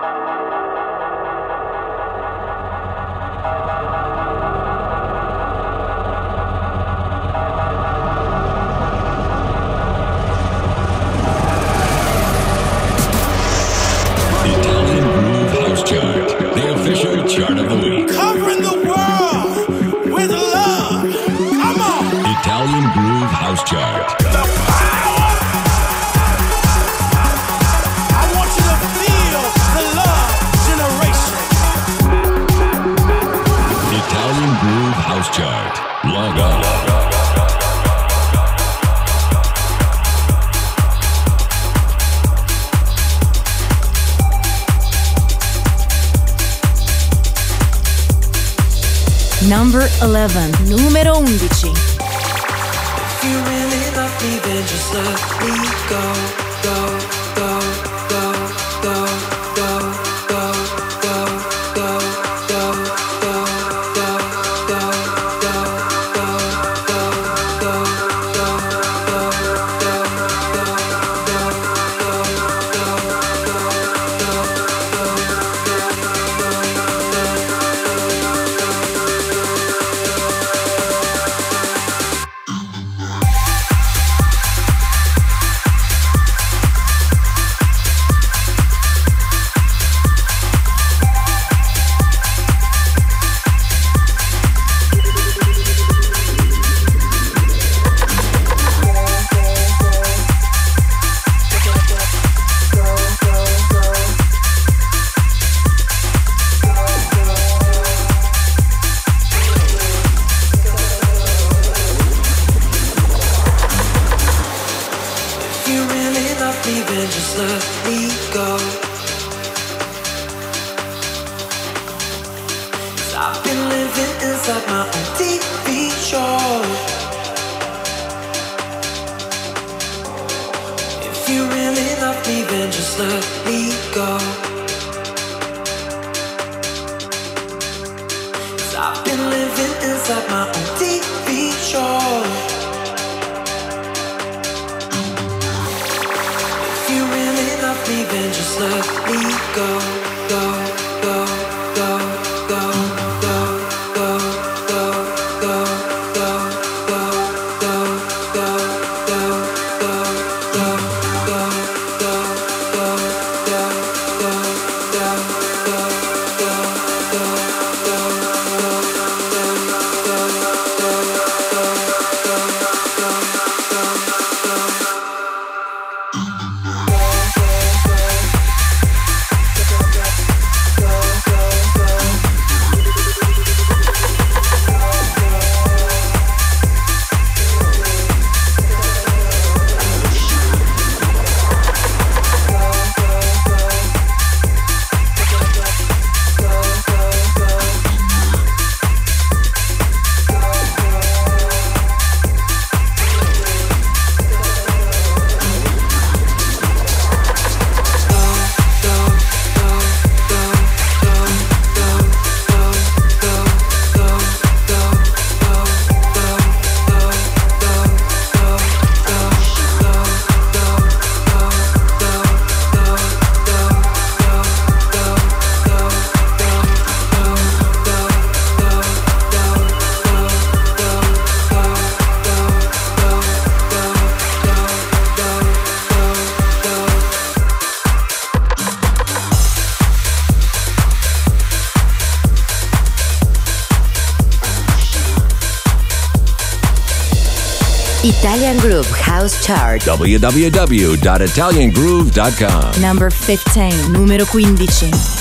11, chart. www.italiangroove.com. Number 15, numero 15.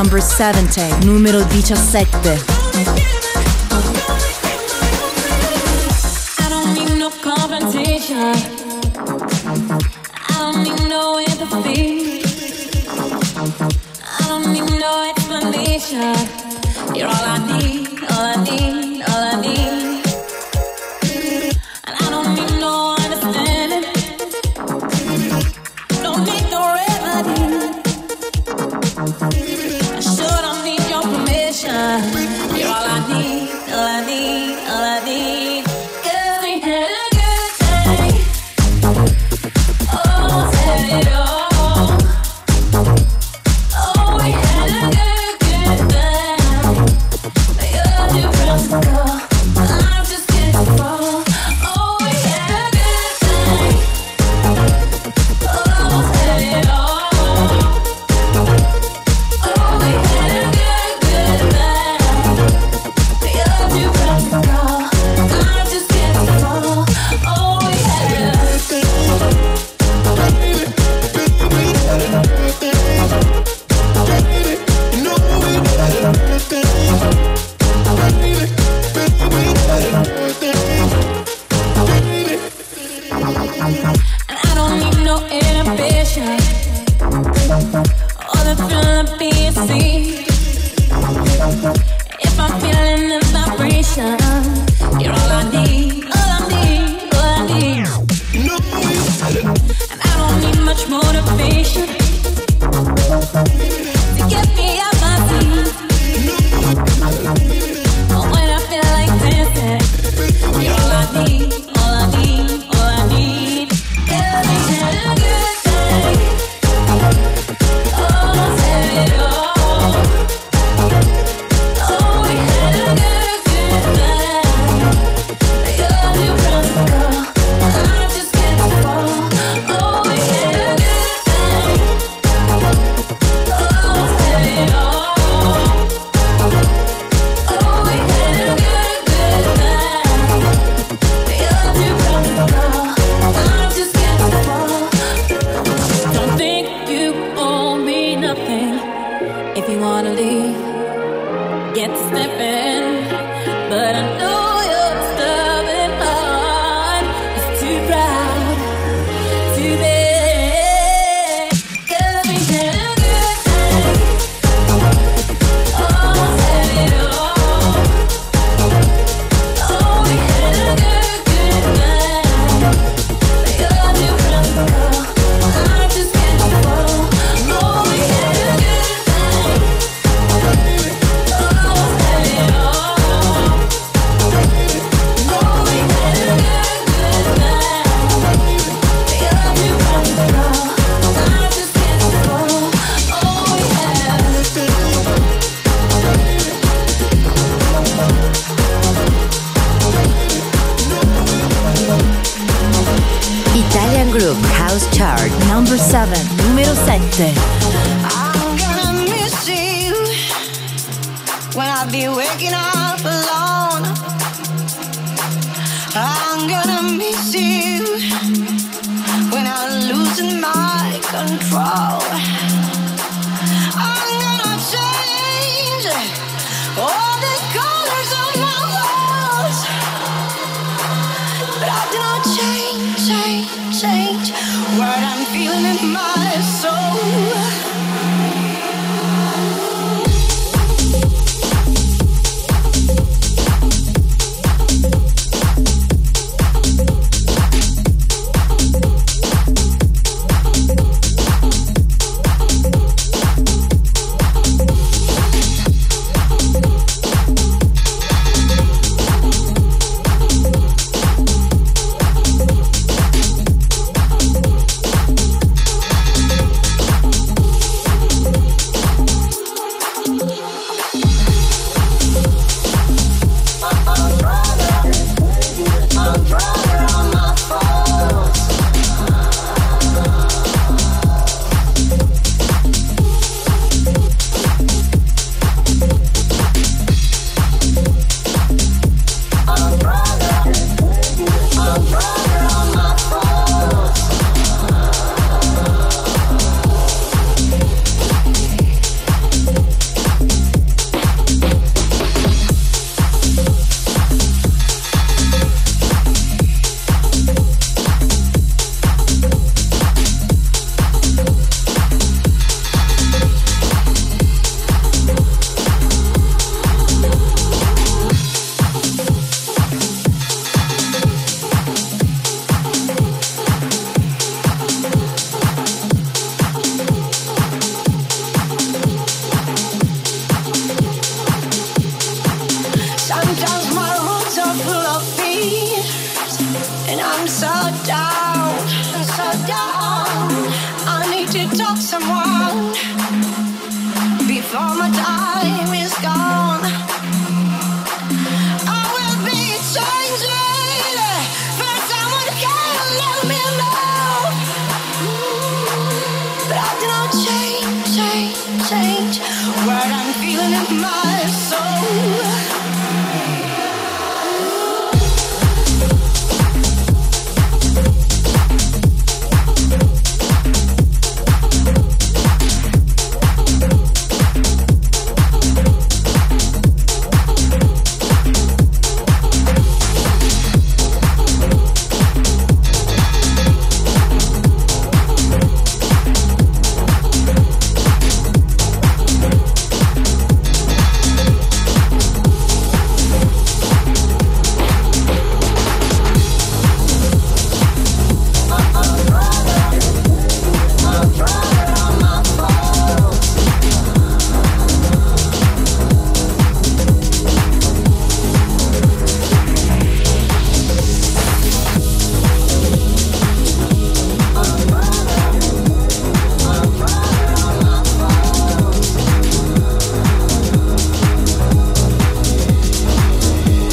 Number 70, numero 17.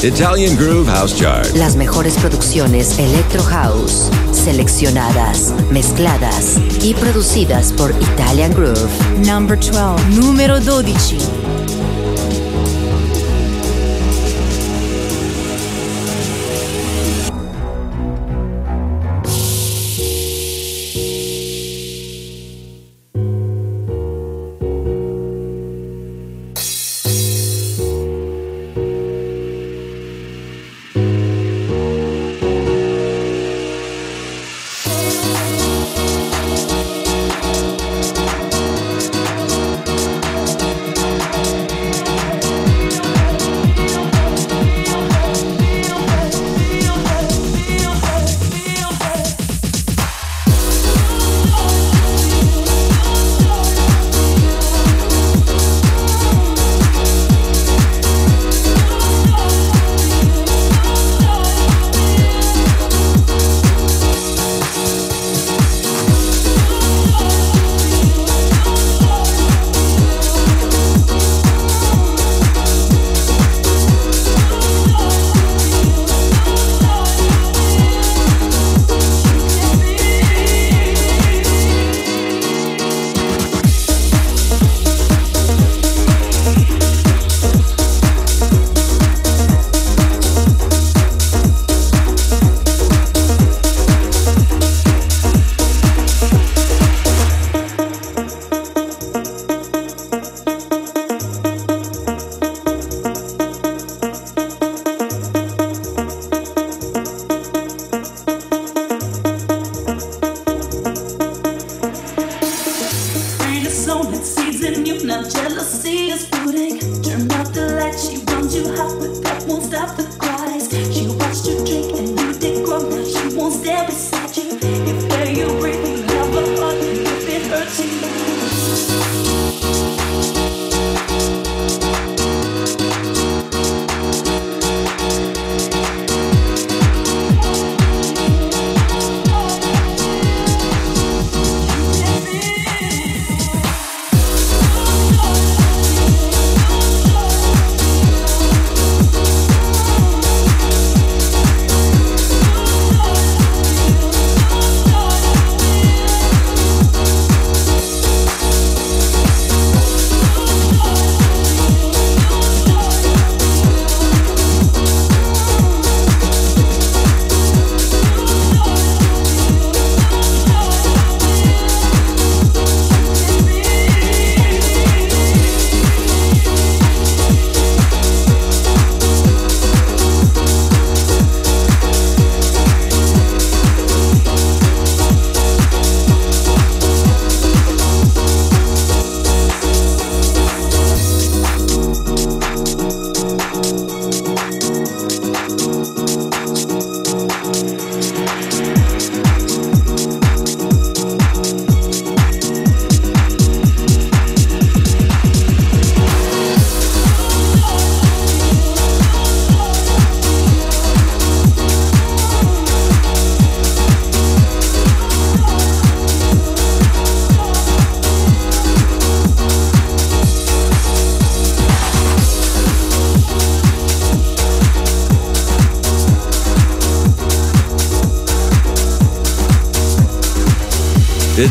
Italian Groove House Chart. Las mejores producciones Electro House, seleccionadas, mezcladas y producidas por Italian Groove. Number 12, número 12.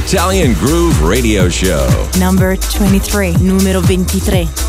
Italian Groove Radio Show. Number 23, numero 23.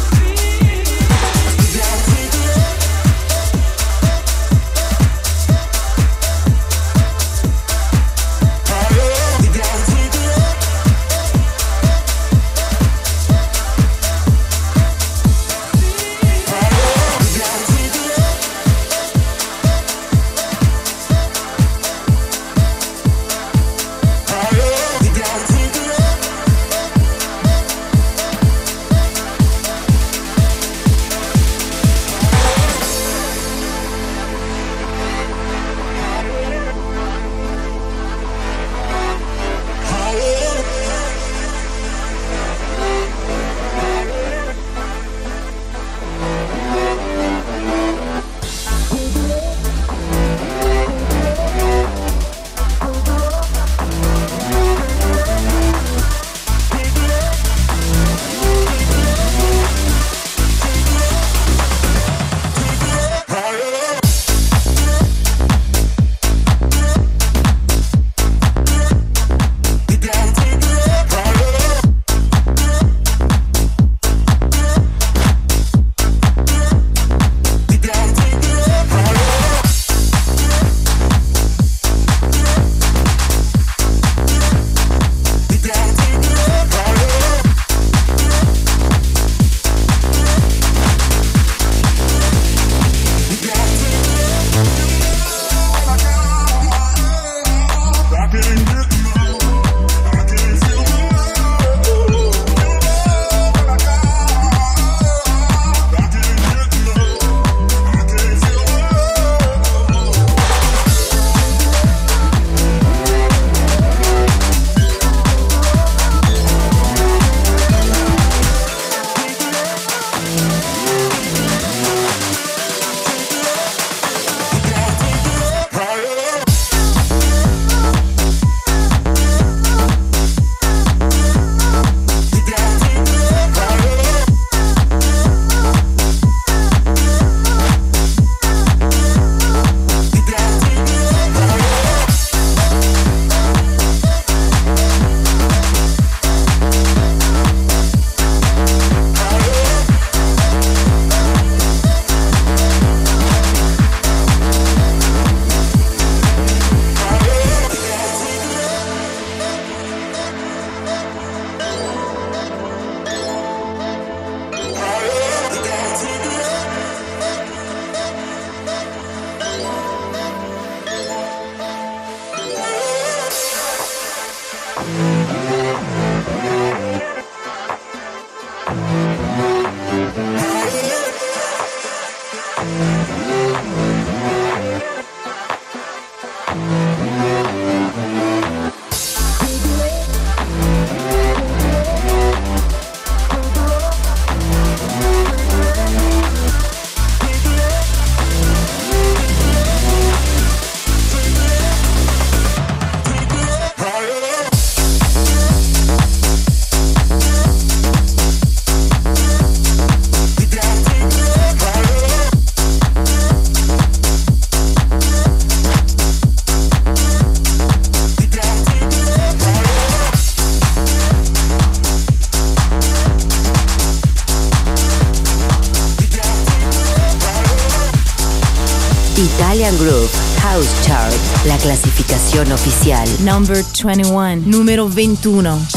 Oficial. Number 21, número 21.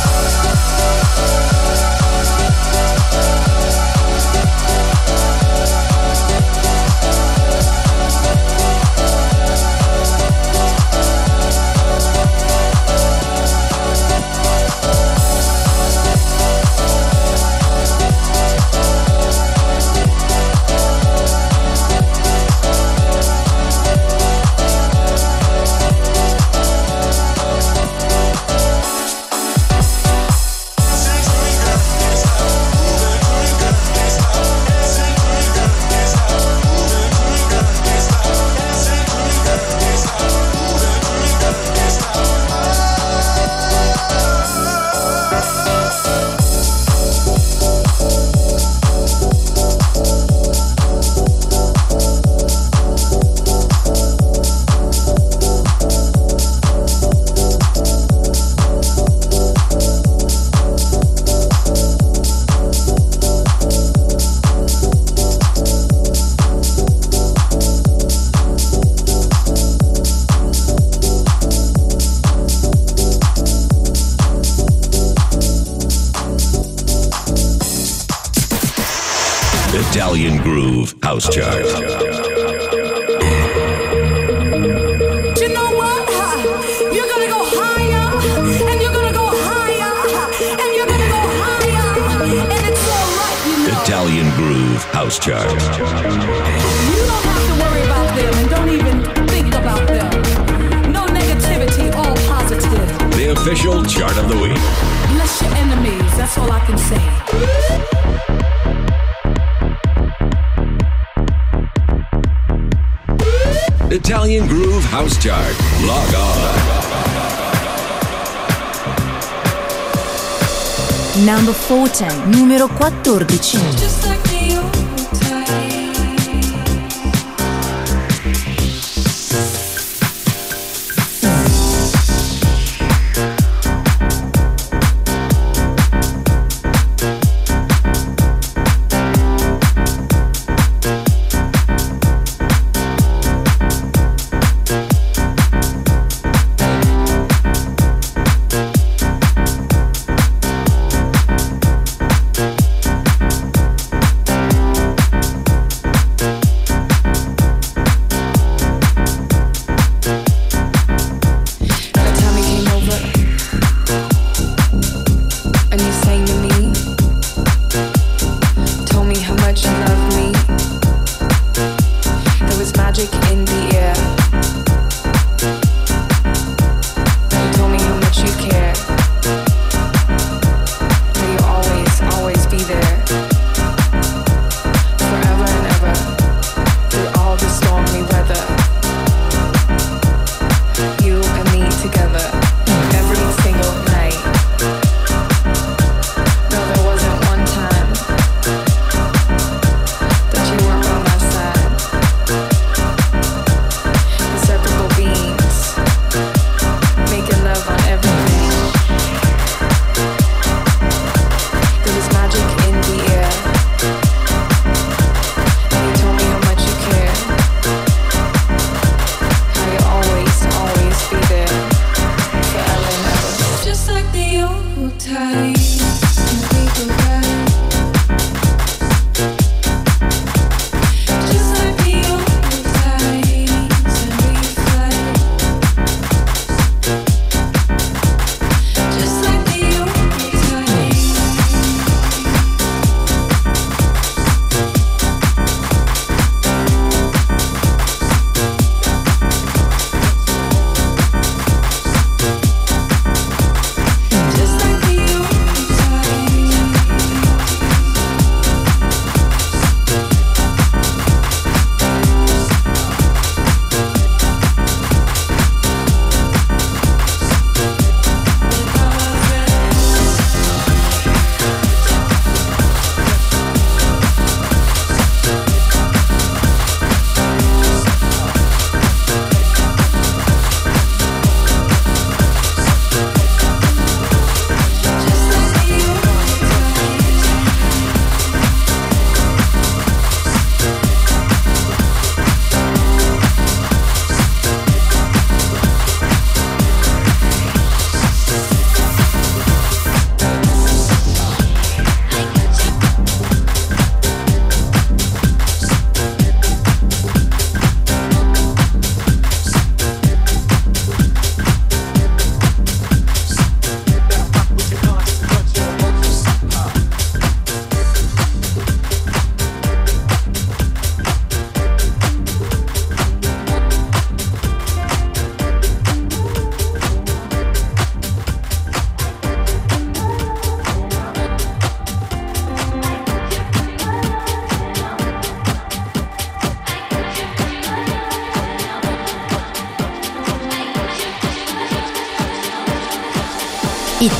Numero 14.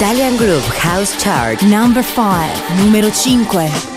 Italian Groove House Chart. Number 5, numero 5.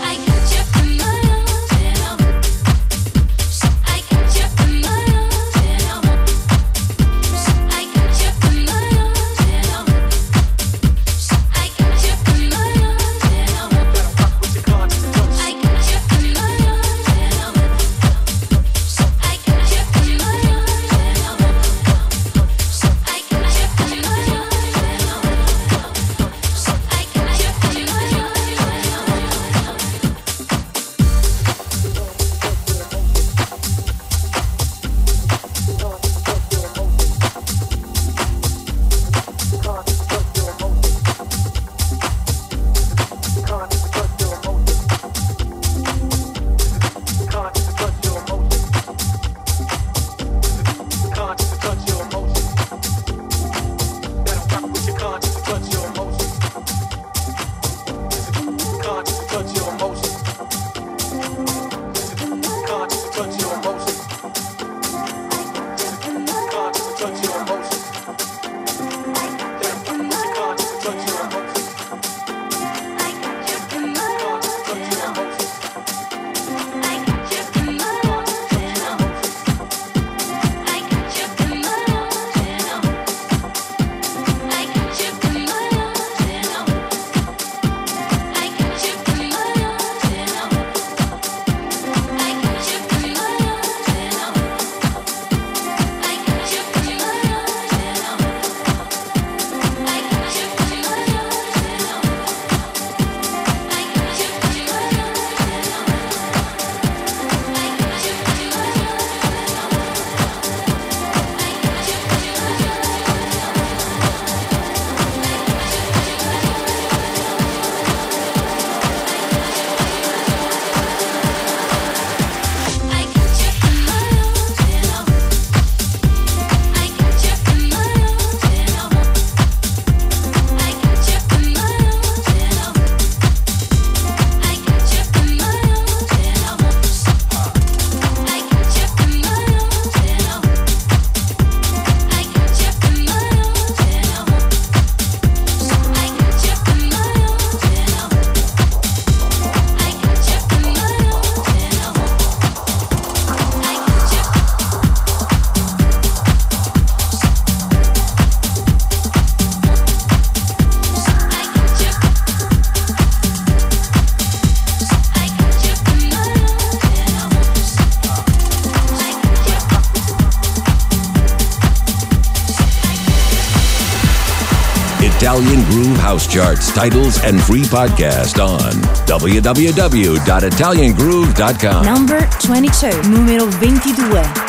Charts, titles, and free podcast on www.italiangroove.com. Number 22, numero 22.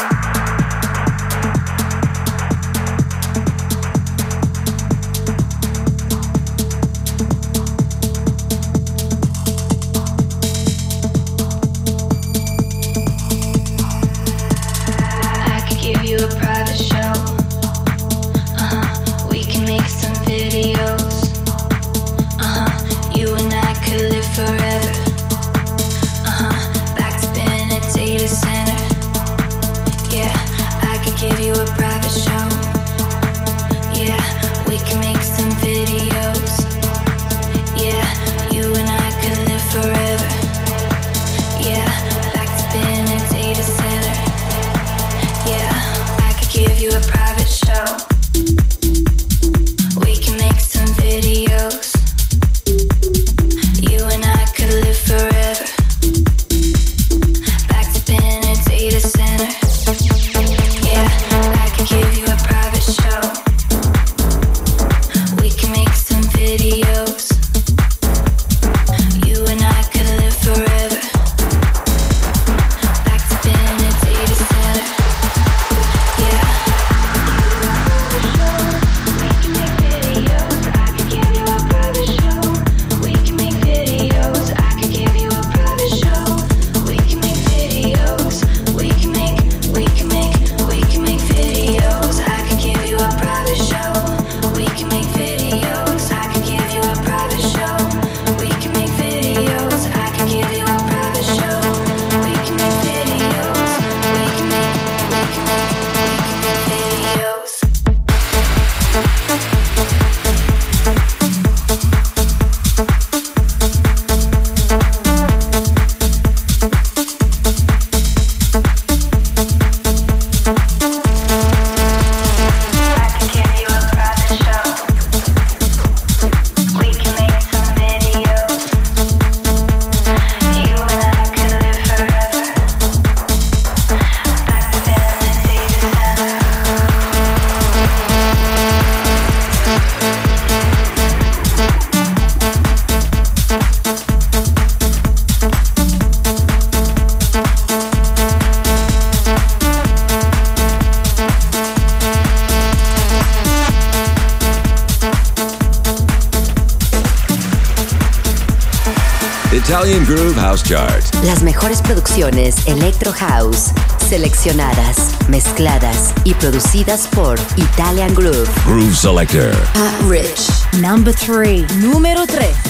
mejores producciones Electro House, seleccionadas, mezcladas y producidas por Italian Groove. Groove Selector. Pat Rich. Number 3. Número 3.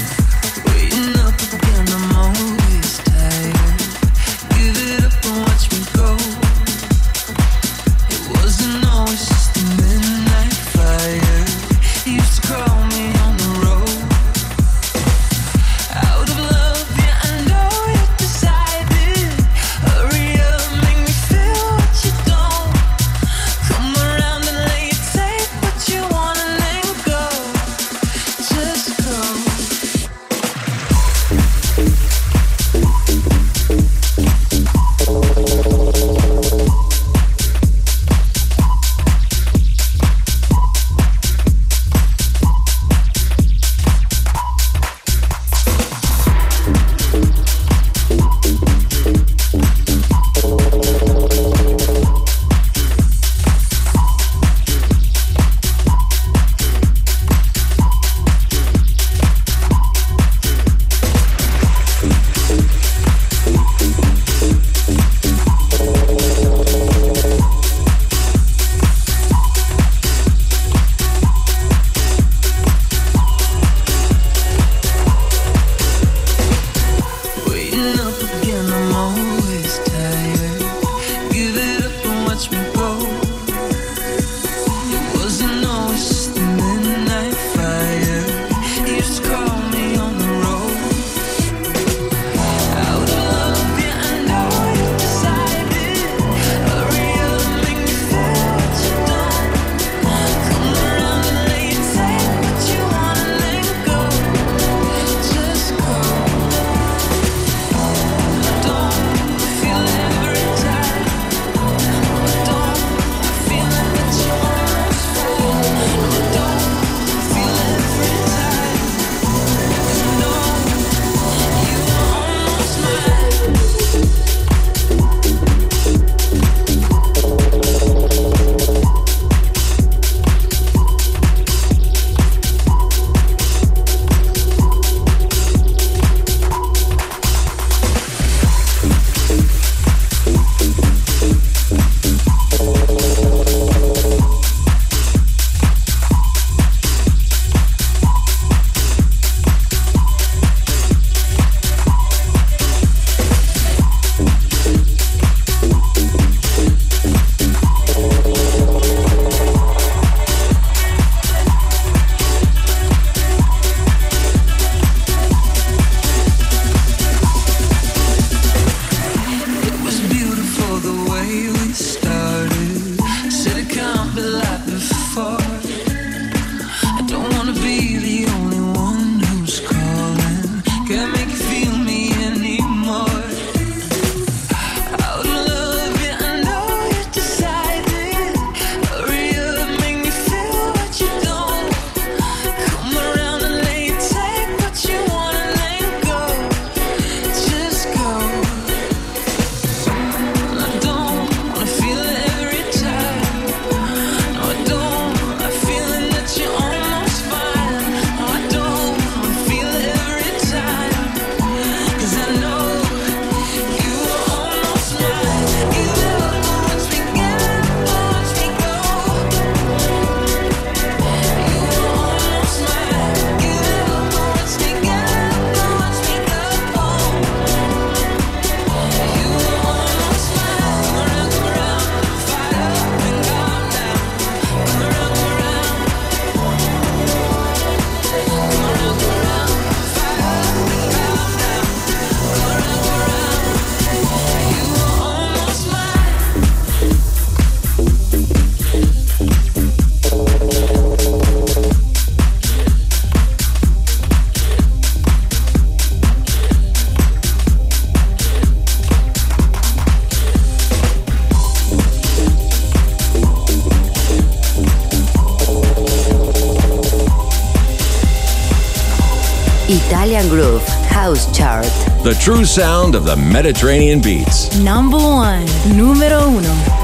the true sound of the Mediterranean beats. Number one, numero uno.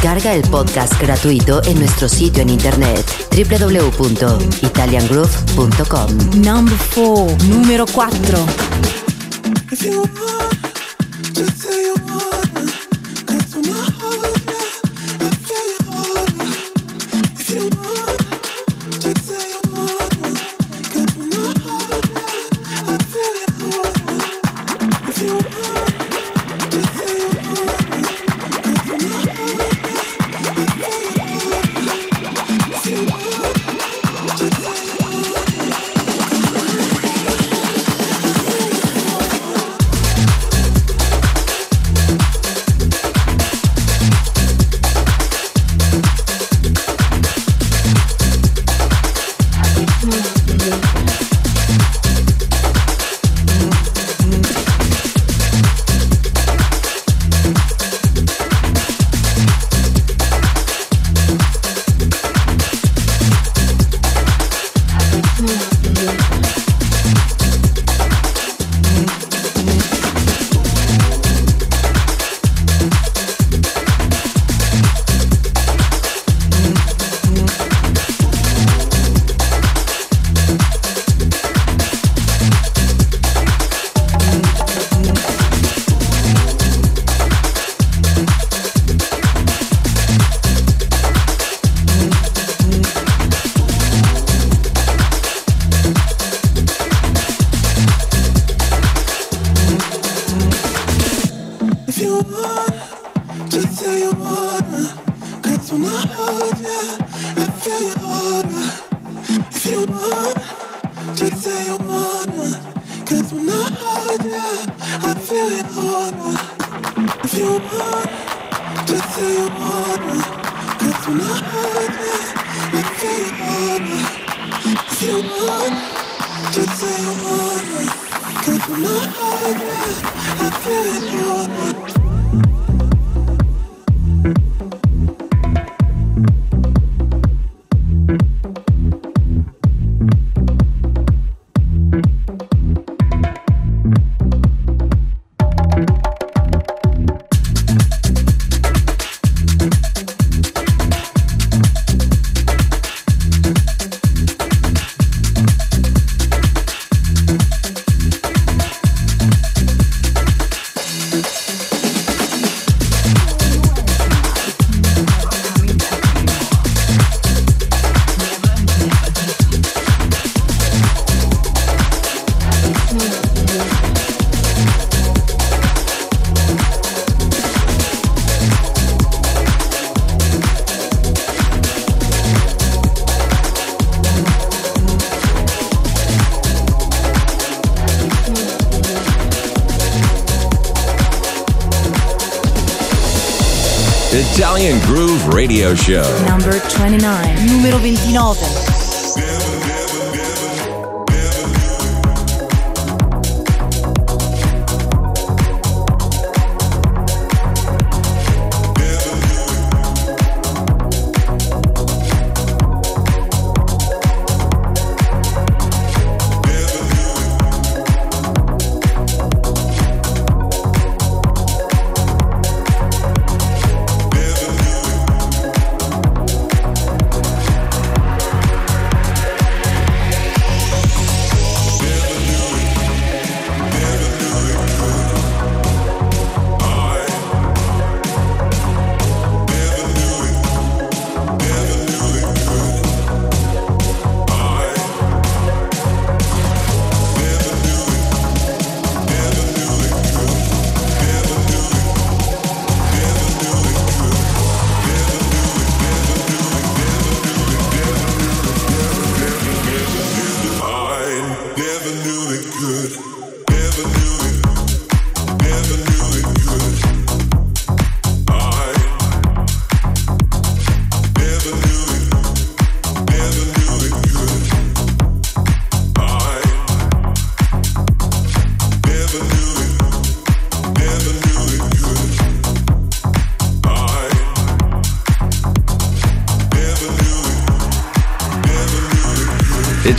Descarga el podcast gratuito en nuestro sitio en internet www.italiangroove.com. Number 4, número 4. Groove Radio Show. Number 29. Numero 29.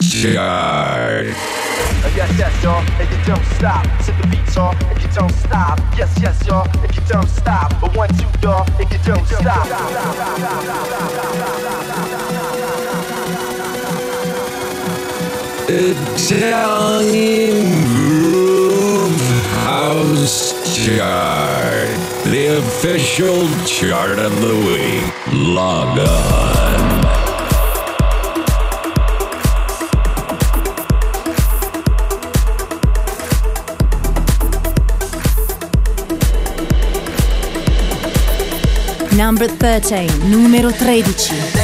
Chart. Yes, yes, y'all, and you don't stop. Set the beats on, and you don't stop. Yes, yes, y'all, and you don't stop. But one, two, y'all, and you don't stop. Italian Groove House Chart. The official chart of the week. Log on. Number 13, numero 13.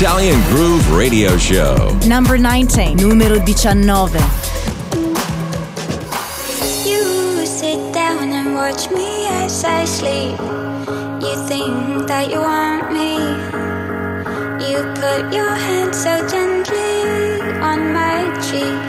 Italian Groove Radio Show. Number 19, numero 19. You sit down and watch me as I sleep. You think that you want me. You put your hand so gently on my cheek.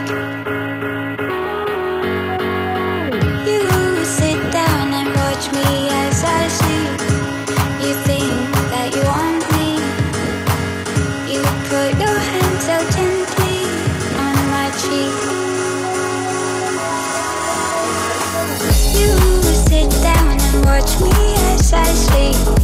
在水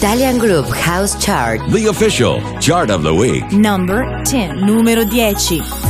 Italian Groove House Chart. The official chart of the week. Number 10. Numero 10.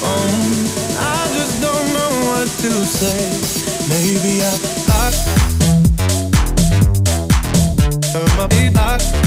phone. I just don't know what to say. Maybe I, I, I, I,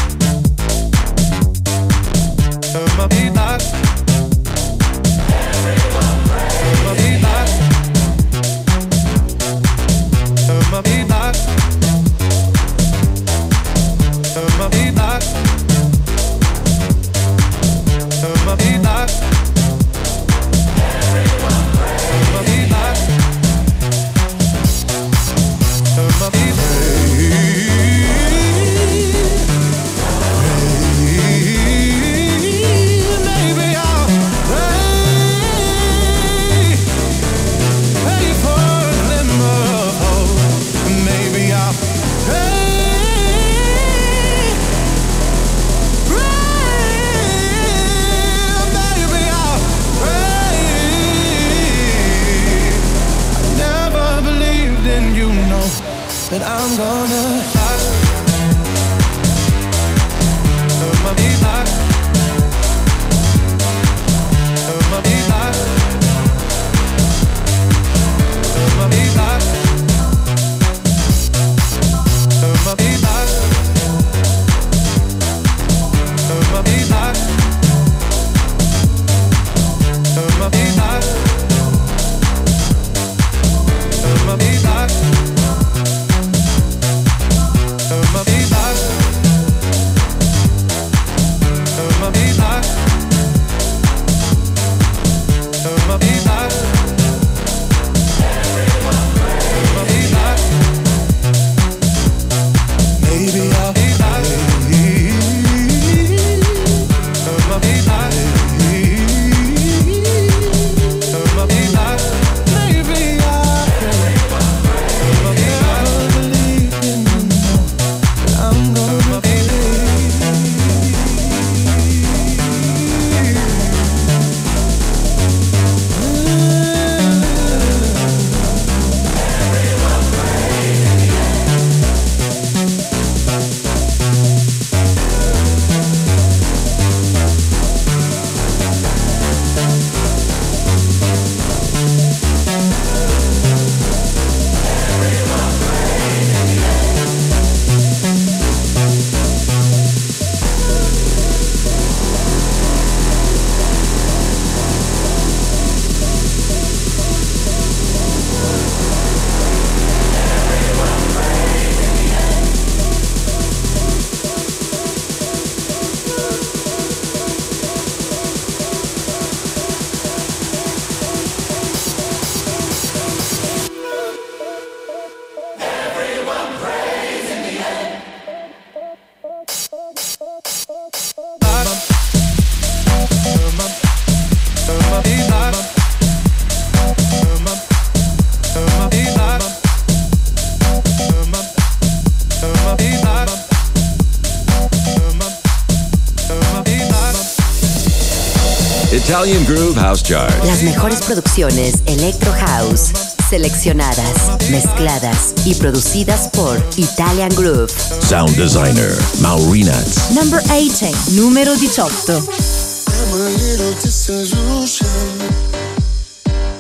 House Chart. Las mejores producciones Electro House, seleccionadas, mezcladas y producidas por Italian Groove. Sound Designer, Maurinats. Number 18, número 18. I'm a little disillusioned,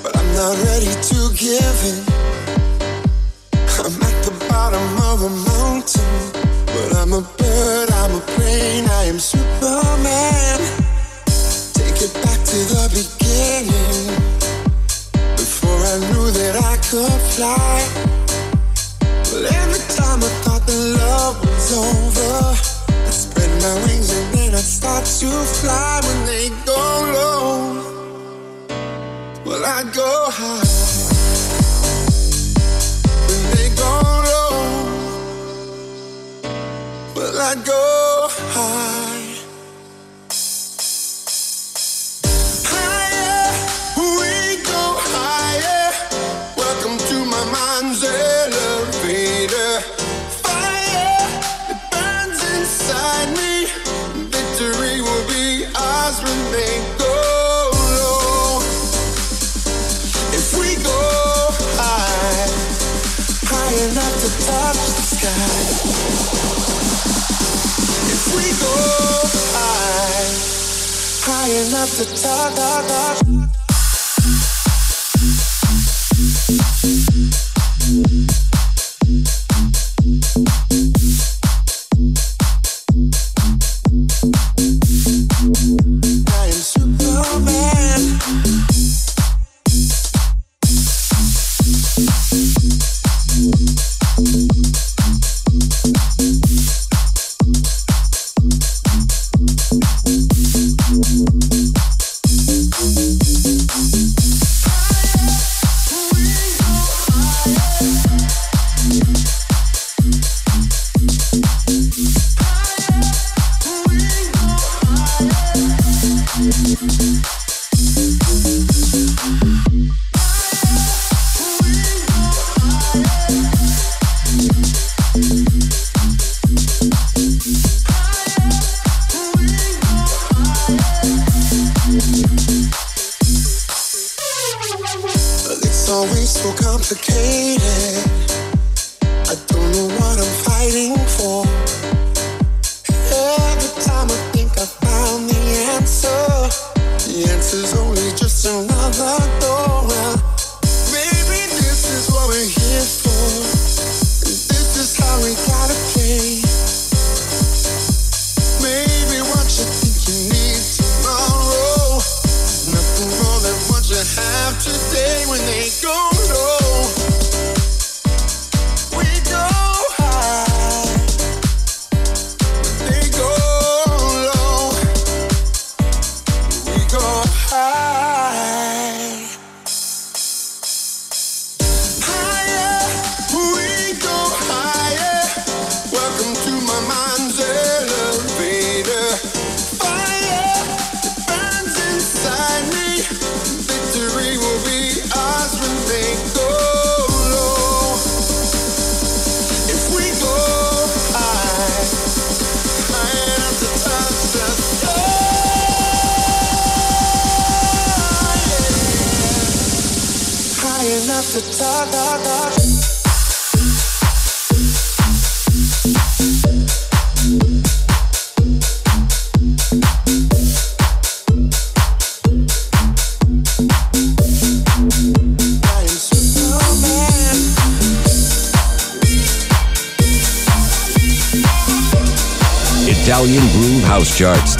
but I'm not ready to give in. I'm at the bottom of a mountain, but I'm a bird, I'm a plane, I am Superman.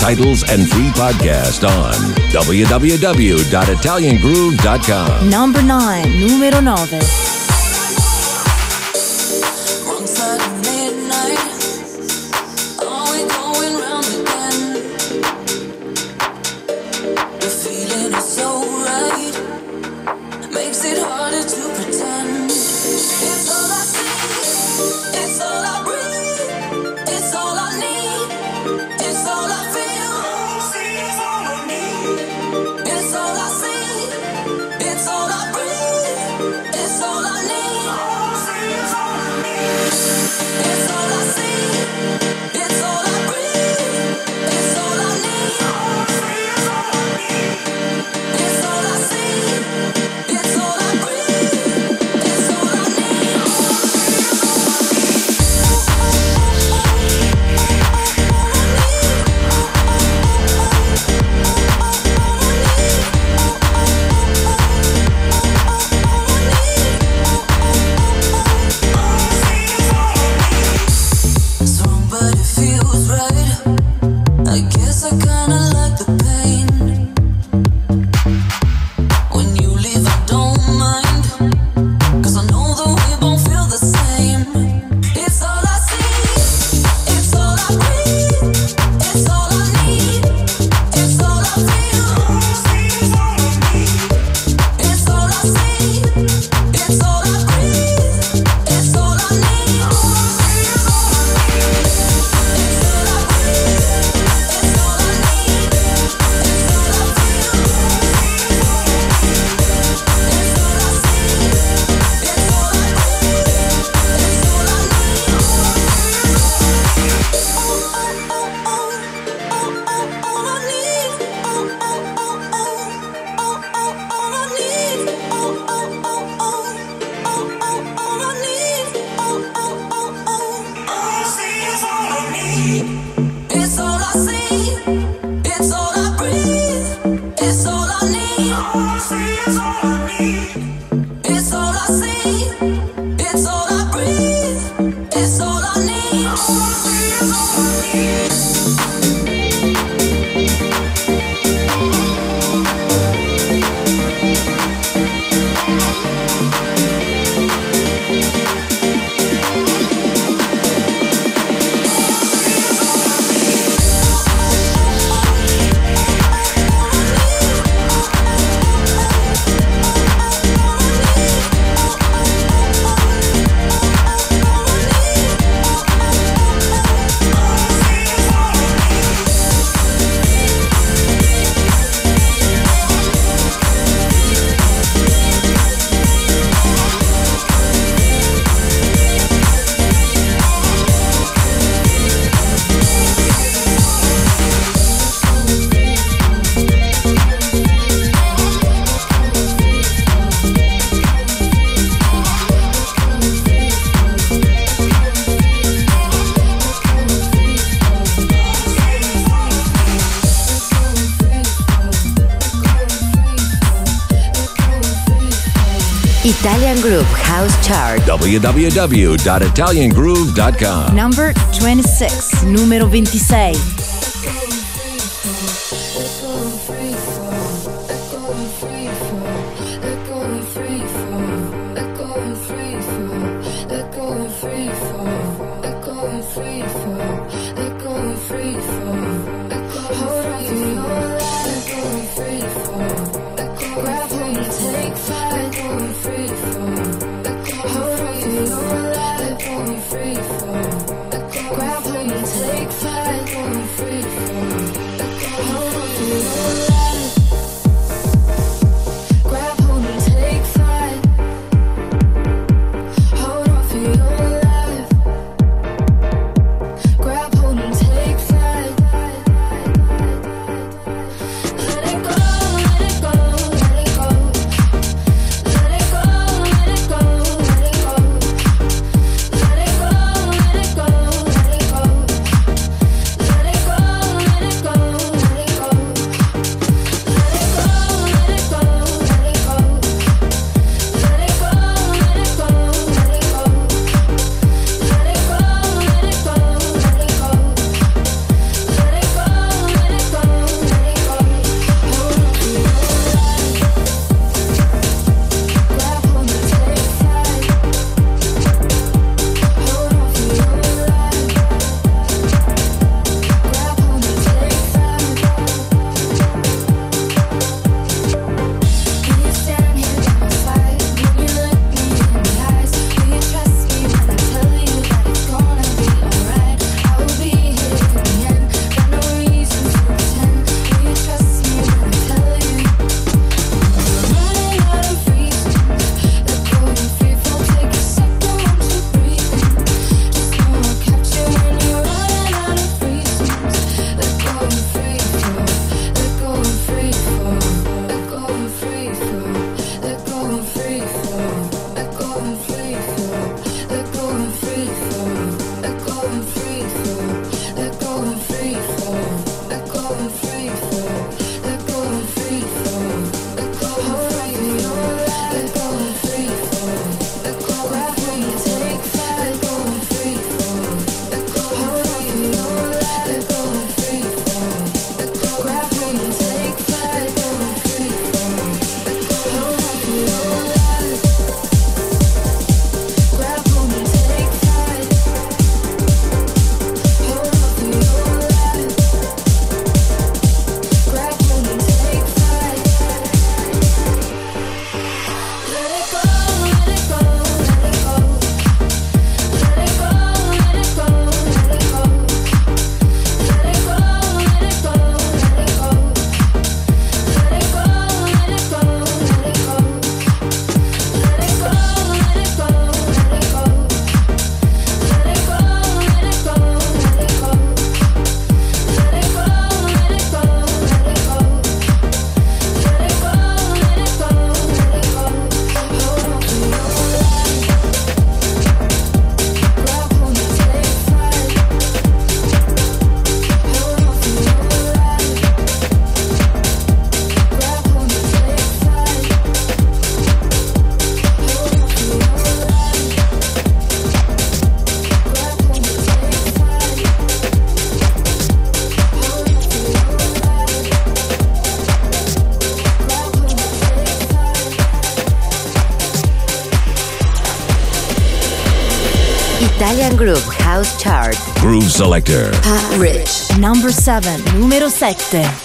titles, and free podcast on www.italiangroove.com. Number 9, numero nove. www.italiangroove.com. Number 26, numero 26. Selector. Pat Rich, number 7, numero 7.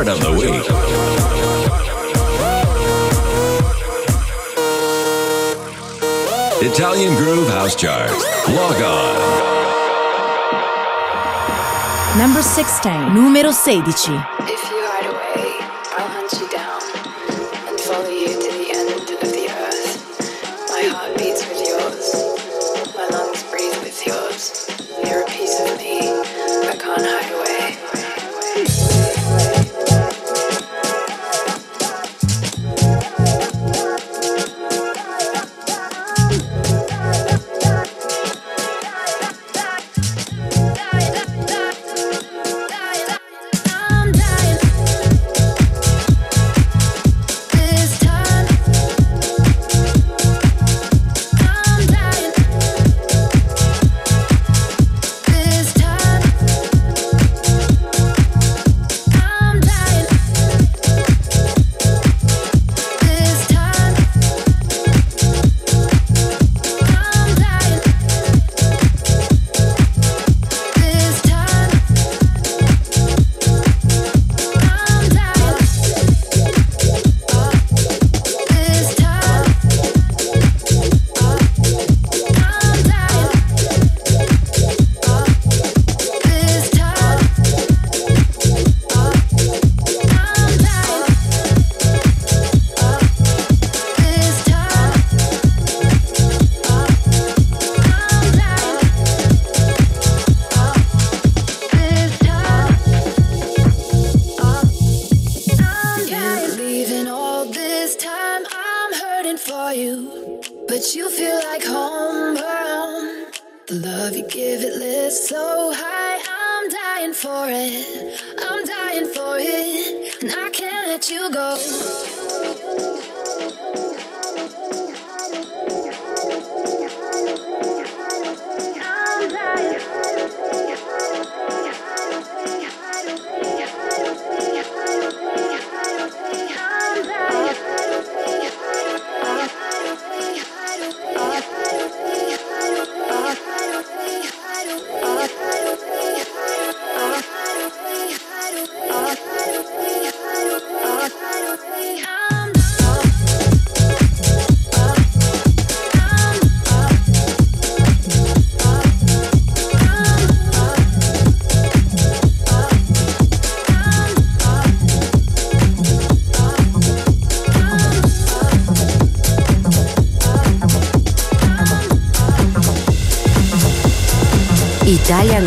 Chart of the Week. Italian Groove House Chart. Log on. Number 16, numero 16.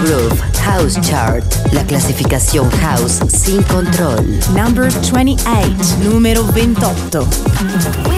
Groove House Chart, la clasificación house sin control. Number 28, número 28.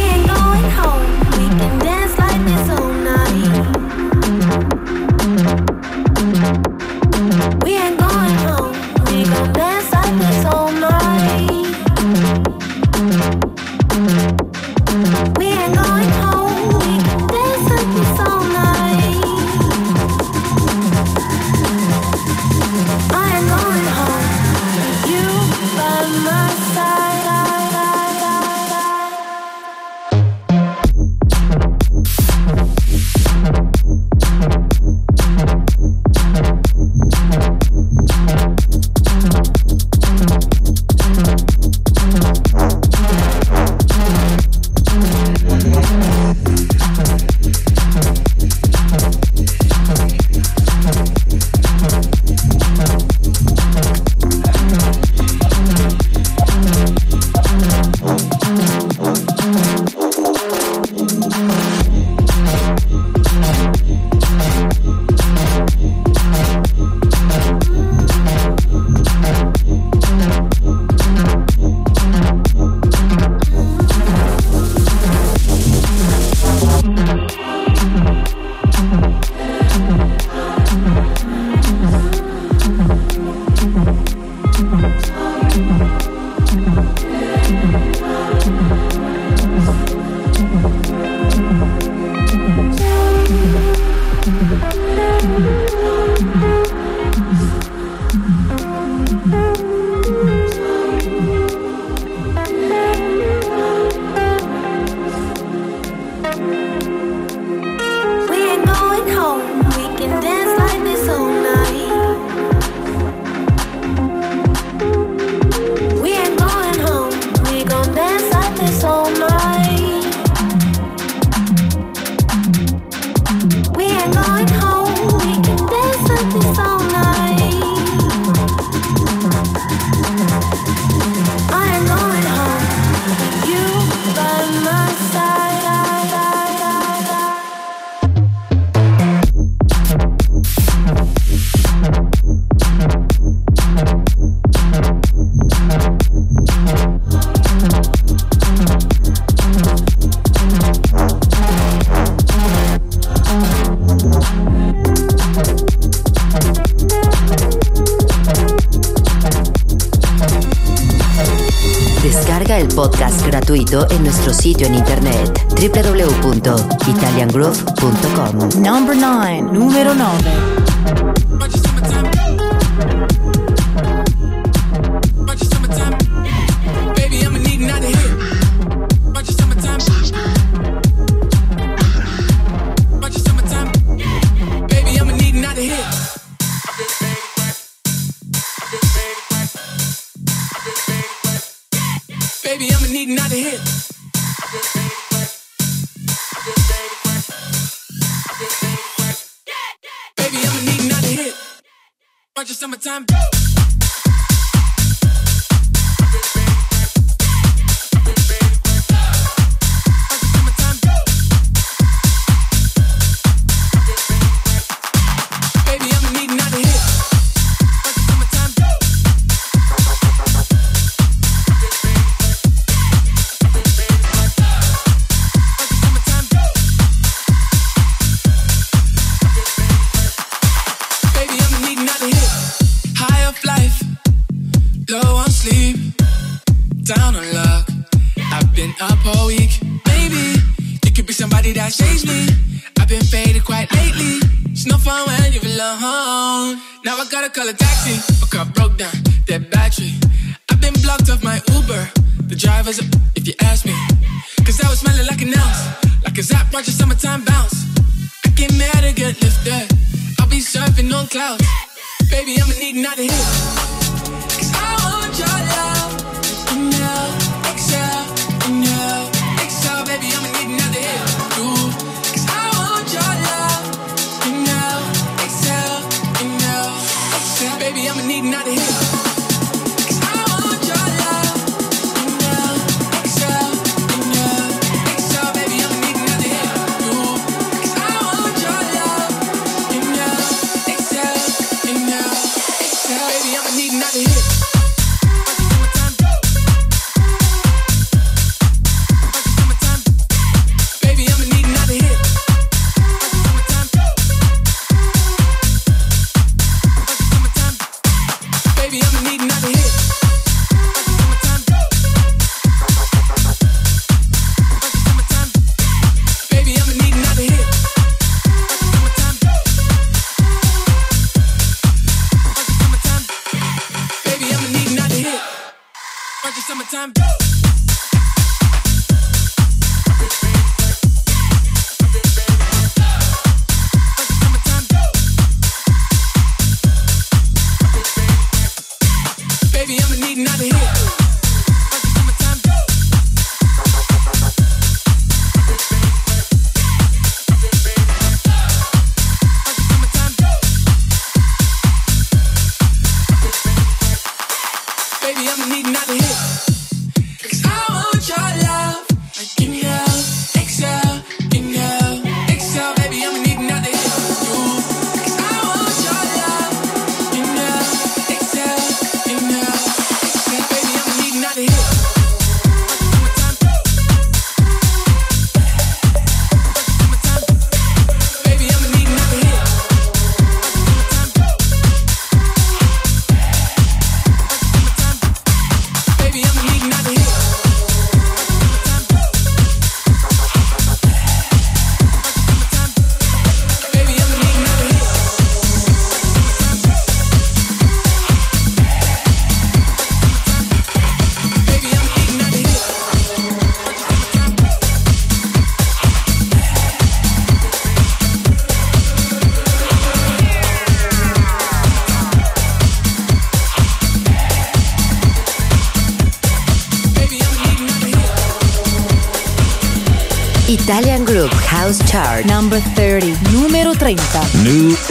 Need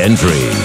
entry.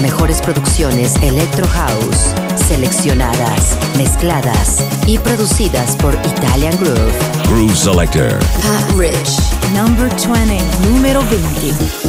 mejores producciones Electro House, seleccionadas, mezcladas y producidas por Italian Groove. Groove Selector. Pat Rich, number 20, número 20.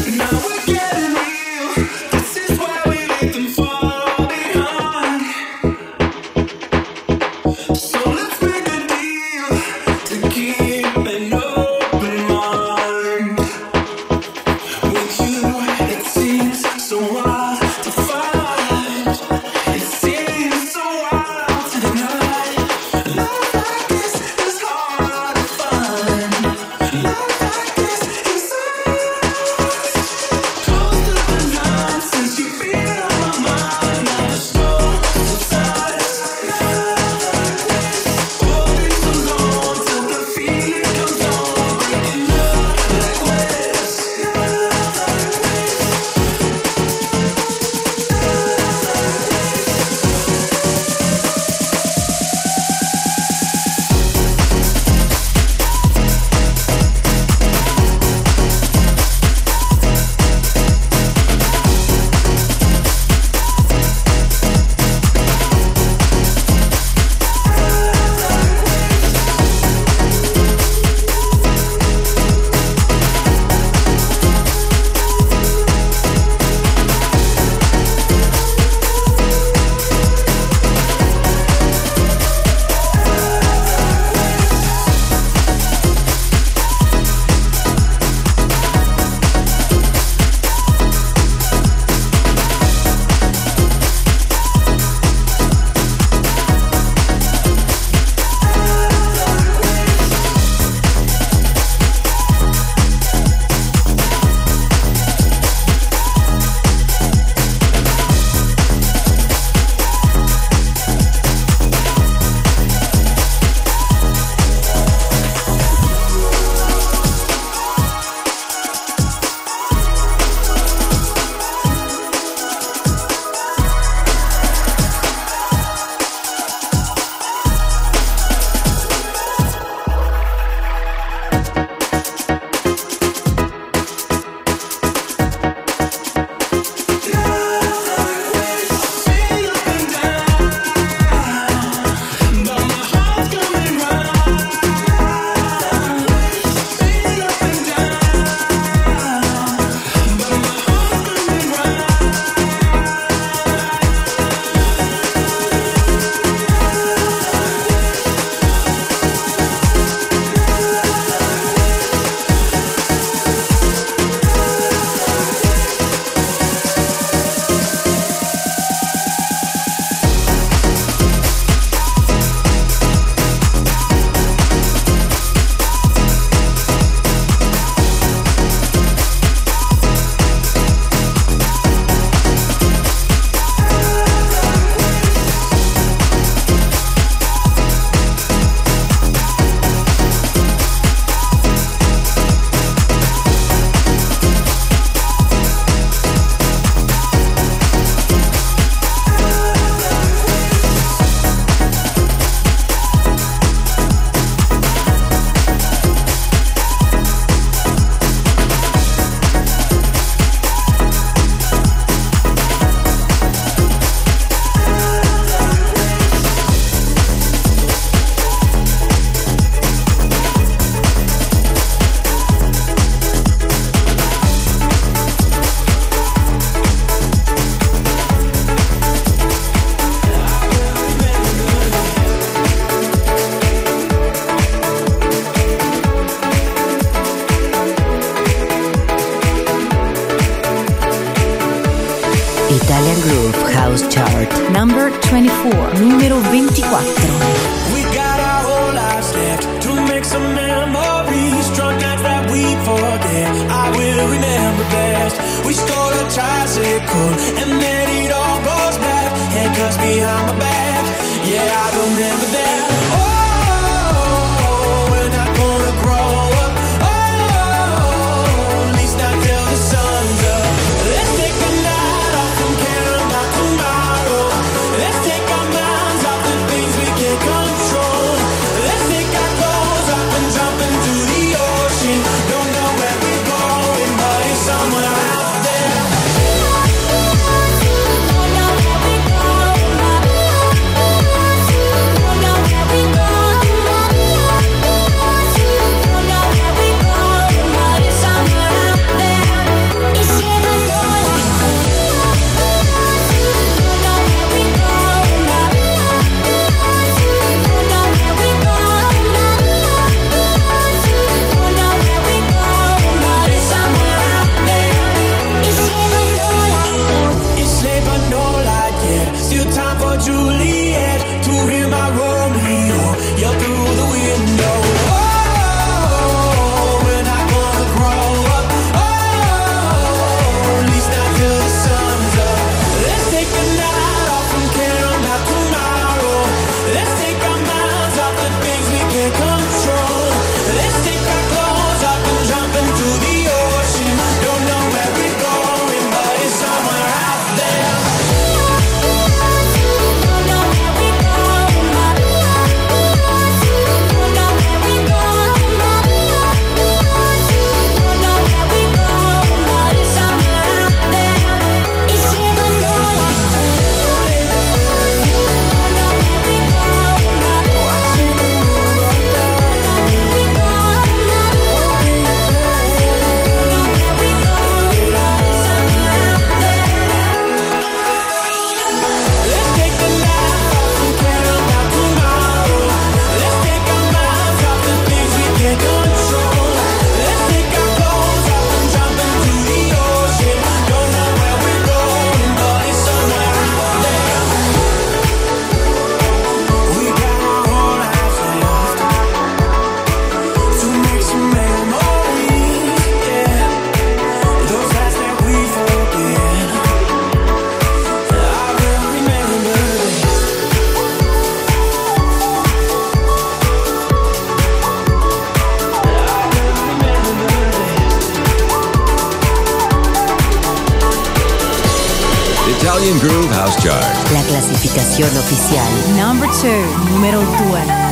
La clasificación oficial. Number 2. Número 2.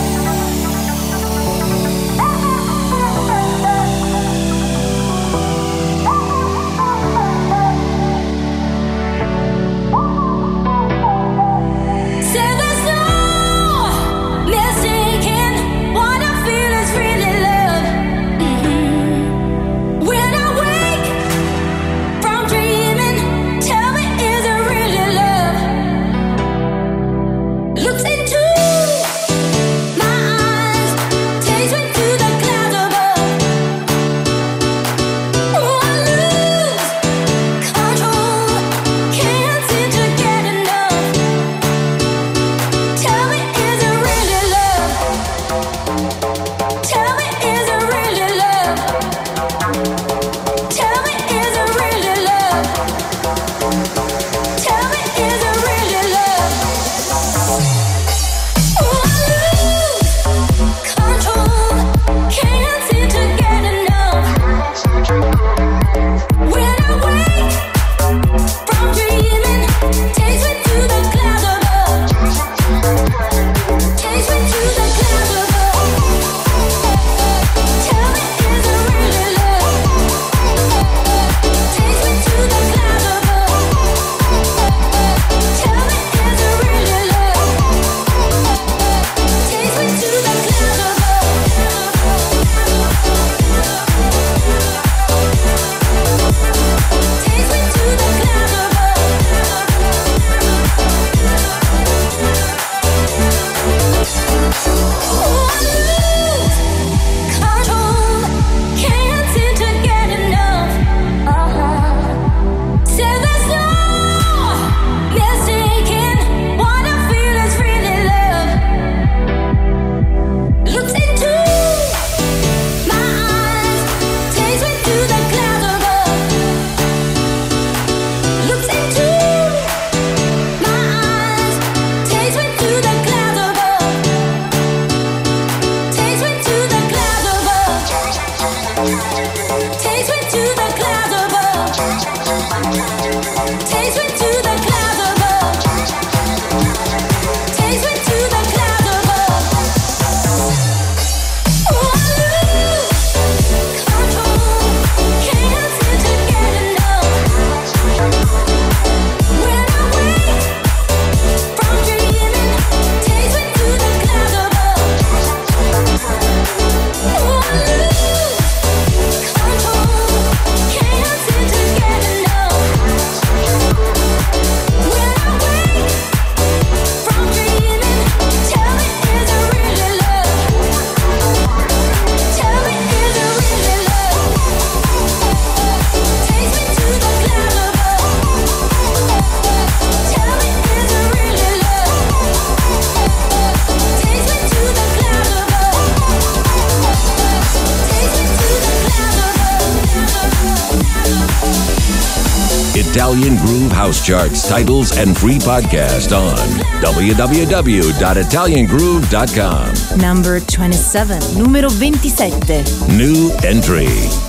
Italian Groove House charts, titles, and free podcast on www.italiangroove.com. Number 27, numero 27. New entry.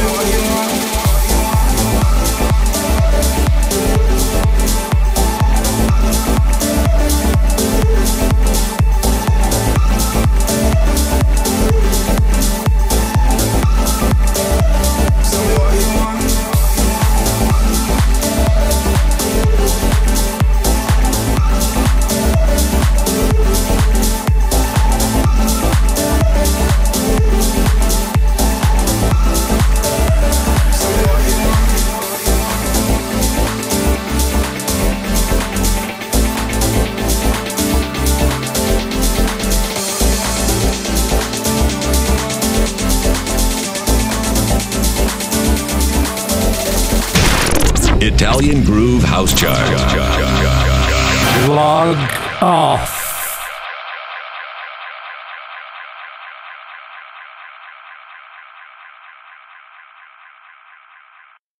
House Chart.